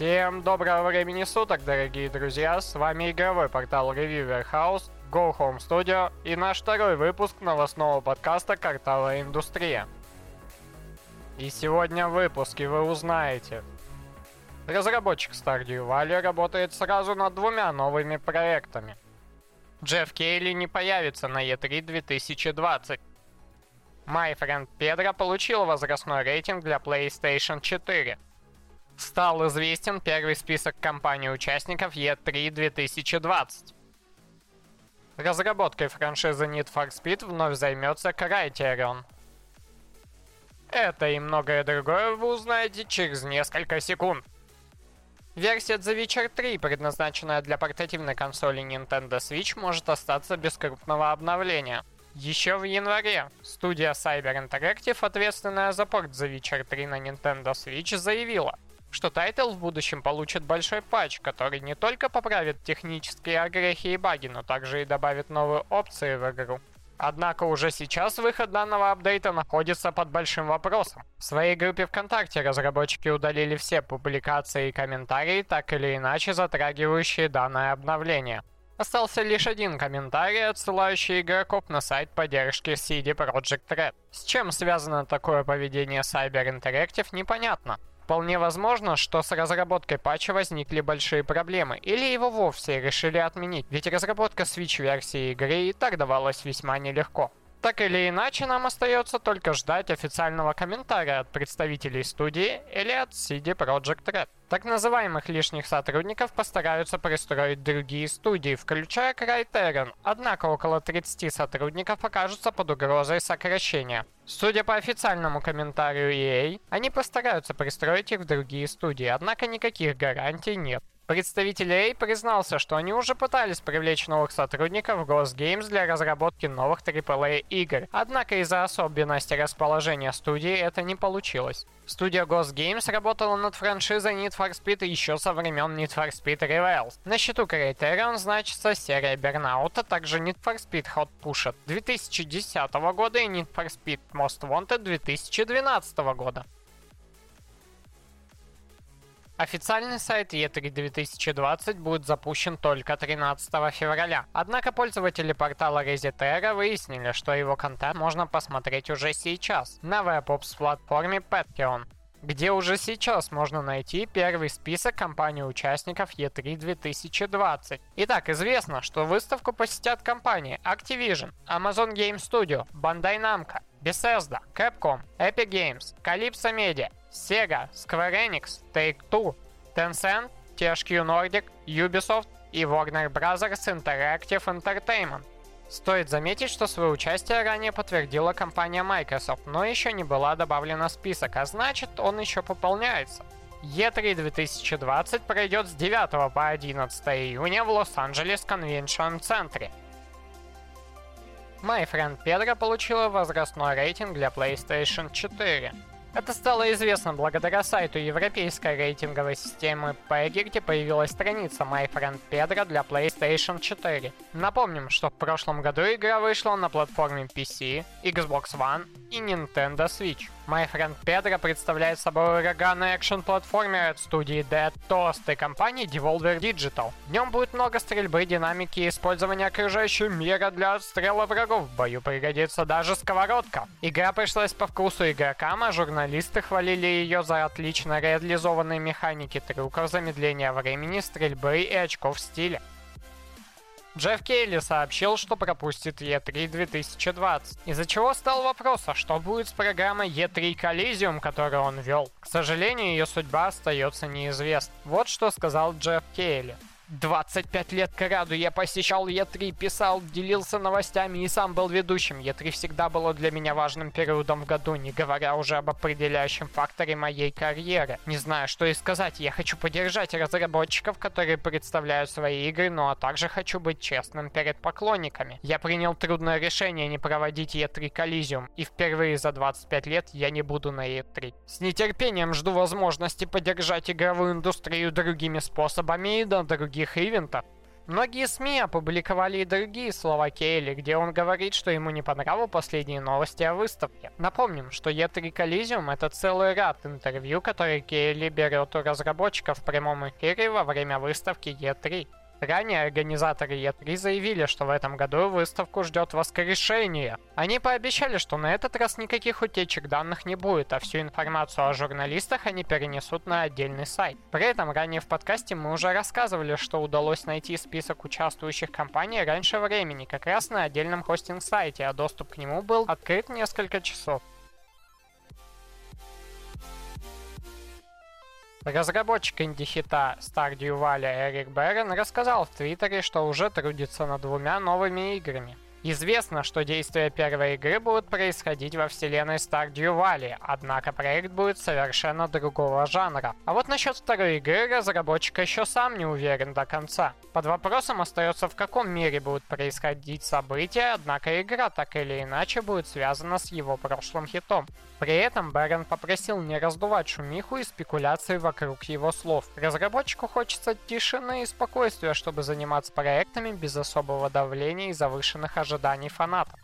Всем доброго времени суток, дорогие друзья! С вами игровой портал Reviewer House, Go Home Studio и наш второй выпуск новостного подкаста «Картовая индустрия». И сегодня в выпуске вы узнаете. Разработчик Stardew Valley работает сразу над двумя новыми проектами. Джефф Кейли не появится на E3 2020. My Friend Pedro получил возрастной рейтинг для PlayStation 4 стал известен первый список компаний-участников E3 2020. Разработкой франшизы Need for Speed вновь займется Criterion. Это и многое другое вы узнаете через несколько секунд. Версия The Witcher 3, предназначенная для портативной консоли Nintendo Switch, может остаться без крупного обновления. Еще в январе студия Cyber Interactive, ответственная за порт The Witcher 3 на Nintendo Switch, заявила, что title в будущем получит большой патч, который не только поправит технические огрехи и баги, но также и добавит новые опции в игру. Однако уже сейчас выход данного апдейта находится под большим вопросом. В своей группе ВКонтакте разработчики удалили все публикации и комментарии, так или иначе затрагивающие данное обновление. Остался лишь один комментарий, отсылающий игроков на сайт поддержки CD Projekt Red. С чем связано такое поведение Saber Interactive, непонятно. Вполне возможно, что с разработкой патча возникли большие проблемы, или его вовсе решили отменить, ведь разработка Switch-версии игры и так давалась весьма нелегко. Так или иначе, нам остается только ждать официального комментария от представителей студии или от CD Projekt Red. Так называемых лишних сотрудников постараются пристроить другие студии, включая Criterion, однако около 30 сотрудников окажутся под угрозой сокращения. Судя по официальному комментарию EA, они постараются пристроить их в другие студии, однако никаких гарантий нет. Представитель EA признался, что они уже пытались привлечь новых сотрудников Ghost Games для разработки новых AAA игр, однако из-за особенностей расположения студии это не получилось. Студия Ghost Games работала над франшизой Need for Speed еще со времен Need for Speed Rivals. На счету Criterion значится серия Burnout, а также Need for Speed Hot Pushed 2010 года и Need for Speed Most Wanted 2012 года. Официальный сайт E3 2020 будет запущен только 13 февраля. Однако пользователи портала Resetera выяснили, что его контент можно посмотреть уже сейчас на веб-опс-платформе Patreon где уже сейчас можно найти первый список компаний-участников E3 2020. Итак, известно, что выставку посетят компании Activision, Amazon Game Studio, Bandai Namco, Bethesda, Capcom, Epic Games, Calypso Media, Sega, Square Enix, Take-Two, Tencent, THQ Nordic, Ubisoft и Warner Bros. Interactive Entertainment. Стоит заметить, что свое участие ранее подтвердила компания Microsoft, но еще не была добавлена в список, а значит он еще пополняется. E3 2020 пройдет с 9 по 11 июня в Лос-Анджелес Конвеншн Центре. My Friend Pedro получила возрастной рейтинг для PlayStation 4. Это стало известно благодаря сайту европейской рейтинговой системы PEGI, где появилась страница My Friend Pedro для PlayStation 4. Напомним, что в прошлом году игра вышла на платформе PC, Xbox One и Nintendo Switch. My Friend Pedro представляет собой ураганный экшен-платформер от студии Dead Toast и компании Devolver Digital. В нем будет много стрельбы, динамики и использования окружающего мира для отстрела врагов. В бою пригодится даже сковородка. Игра пришлась по вкусу игрокам, а журналисты хвалили ее за отлично реализованные механики трюков, замедления времени, стрельбы и очков стиля. Джефф Кейли сообщил, что пропустит E3 2020, из-за чего стал вопрос, а что будет с программой E3 Coliseum, которую он вел. К сожалению, ее судьба остается неизвестной. Вот что сказал Джефф Кейли. 25 лет к ряду я посещал Е3, писал, делился новостями и сам был ведущим. Е3 всегда было для меня важным периодом в году, не говоря уже об определяющем факторе моей карьеры. Не знаю, что и сказать, я хочу поддержать разработчиков, которые представляют свои игры, но а также хочу быть честным перед поклонниками. Я принял трудное решение не проводить E3 Коллизиум, и впервые за 25 лет я не буду на E3. С нетерпением жду возможности поддержать игровую индустрию другими способами и на других других ивентов. Многие СМИ опубликовали и другие слова Кейли, где он говорит, что ему не понравились последние новости о выставке. Напомним, что E3 Coliseum это целый ряд интервью, которые Кейли берет у разработчиков в прямом эфире во время выставки E3. Ранее организаторы E3 заявили, что в этом году выставку ждет воскрешение. Они пообещали, что на этот раз никаких утечек данных не будет, а всю информацию о журналистах они перенесут на отдельный сайт. При этом ранее в подкасте мы уже рассказывали, что удалось найти список участвующих компаний раньше времени, как раз на отдельном хостинг-сайте, а доступ к нему был открыт несколько часов. Разработчик инди-хита Stardew Valley Эрик Берн рассказал в Твиттере, что уже трудится над двумя новыми играми. Известно, что действия первой игры будут происходить во вселенной Stardew Valley, однако проект будет совершенно другого жанра. А вот насчет второй игры разработчик еще сам не уверен до конца. Под вопросом остается в каком мире будут происходить события, однако игра так или иначе будет связана с его прошлым хитом. При этом Бэрон попросил не раздувать шумиху и спекуляции вокруг его слов. Разработчику хочется тишины и спокойствия, чтобы заниматься проектами без особого давления и завышенных ожиданий фанатов.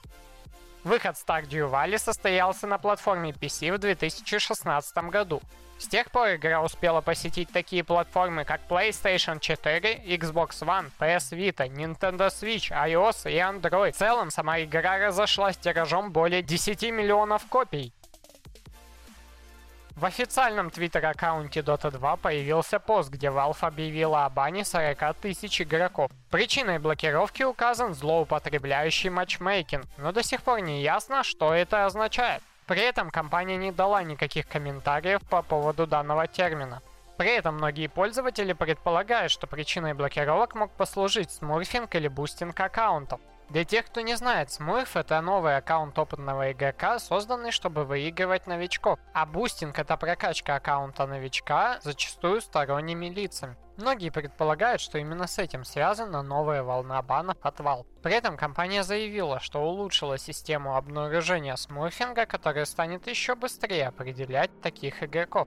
Выход Stardew Valley состоялся на платформе PC в 2016 году. С тех пор игра успела посетить такие платформы, как PlayStation 4, Xbox One, PS Vita, Nintendo Switch, iOS и Android. В целом, сама игра разошлась тиражом более 10 миллионов копий. В официальном твиттер-аккаунте Dota 2 появился пост, где Valve объявила о бане 40 тысяч игроков. Причиной блокировки указан злоупотребляющий матчмейкинг, но до сих пор не ясно, что это означает. При этом компания не дала никаких комментариев по поводу данного термина. При этом многие пользователи предполагают, что причиной блокировок мог послужить смурфинг или бустинг аккаунтов. Для тех, кто не знает, Смурф это новый аккаунт опытного игрока, созданный, чтобы выигрывать новичков. А бустинг это прокачка аккаунта новичка, зачастую сторонними лицами. Многие предполагают, что именно с этим связана новая волна банов от Valve. При этом компания заявила, что улучшила систему обнаружения смурфинга, которая станет еще быстрее определять таких игроков.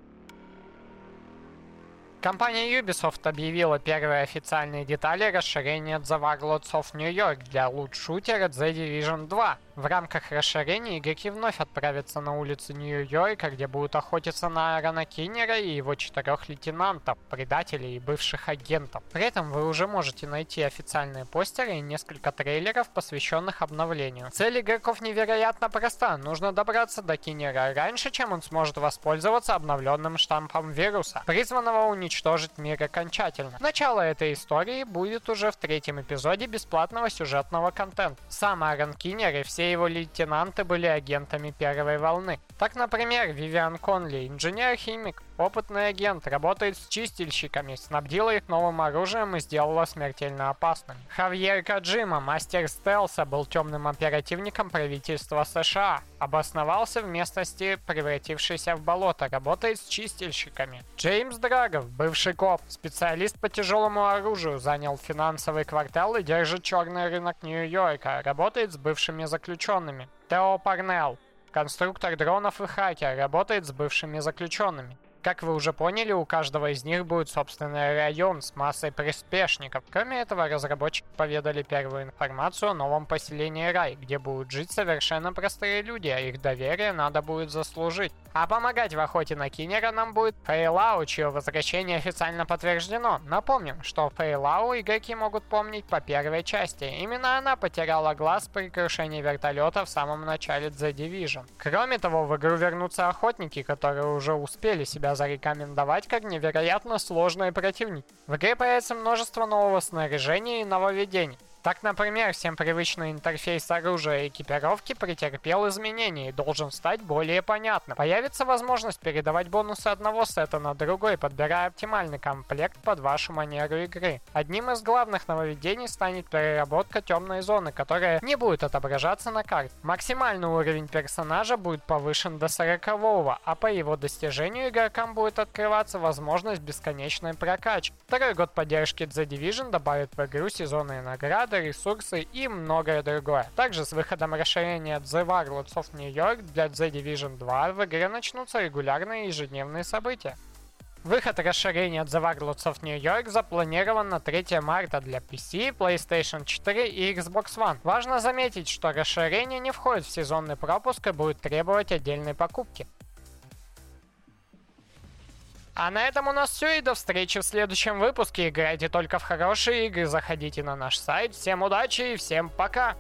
Компания Ubisoft объявила первые официальные детали расширения The Warlords of New York для лут-шутера The Division 2. В рамках расширения игроки вновь отправятся на улицы Нью-Йорка, где будут охотиться на Аарона Киннера и его четырех лейтенантов, предателей и бывших агентов. При этом вы уже можете найти официальные постеры и несколько трейлеров, посвященных обновлению. Цель игроков невероятно проста. Нужно добраться до Киннера раньше, чем он сможет воспользоваться обновленным штампом вируса, призванного уничтожить мир окончательно. Начало этой истории будет уже в третьем эпизоде бесплатного сюжетного контента. Сам Аарон Киннер и все его лейтенанты были агентами первой волны. Так, например, Вивиан Конли, инженер-химик, опытный агент, работает с чистильщиками, снабдила их новым оружием и сделала смертельно опасными. Хавьер Каджима, мастер стелса, был темным оперативником правительства США. Обосновался в местности, превратившейся в болото, работает с чистильщиками. Джеймс Драгов, бывший коп, специалист по тяжелому оружию, занял финансовый квартал и держит черный рынок Нью-Йорка, работает с бывшими заключенными. Тео Парнелл, Конструктор дронов и хакер работает с бывшими заключенными. Как вы уже поняли, у каждого из них будет собственный район с массой приспешников. Кроме этого, разработчики поведали первую информацию о новом поселении Рай, где будут жить совершенно простые люди, а их доверие надо будет заслужить. А помогать в охоте на Киннера нам будет Фейлау, чье возвращение официально подтверждено. Напомним, что Фейлау игроки могут помнить по первой части. Именно она потеряла глаз при крушении вертолета в самом начале The Division. Кроме того, в игру вернутся охотники, которые уже успели себя зарекомендовать как невероятно сложные противники. В игре появится множество нового снаряжения и нововведений. Так, например, всем привычный интерфейс оружия и экипировки претерпел изменения и должен стать более понятным. Появится возможность передавать бонусы одного сета на другой, подбирая оптимальный комплект под вашу манеру игры. Одним из главных нововведений станет переработка темной зоны, которая не будет отображаться на карте. Максимальный уровень персонажа будет повышен до 40 а по его достижению игрокам будет открываться возможность бесконечной прокачки. Второй год поддержки The Division добавит в игру сезонные награды, награды, ресурсы и многое другое. Также с выходом расширения The Warlords of New York для The Division 2 в игре начнутся регулярные ежедневные события. Выход расширения The Warlords of New York запланирован на 3 марта для PC, PlayStation 4 и Xbox One. Важно заметить, что расширение не входит в сезонный пропуск и будет требовать отдельной покупки. А на этом у нас все и до встречи в следующем выпуске. Играйте только в хорошие игры, заходите на наш сайт. Всем удачи и всем пока!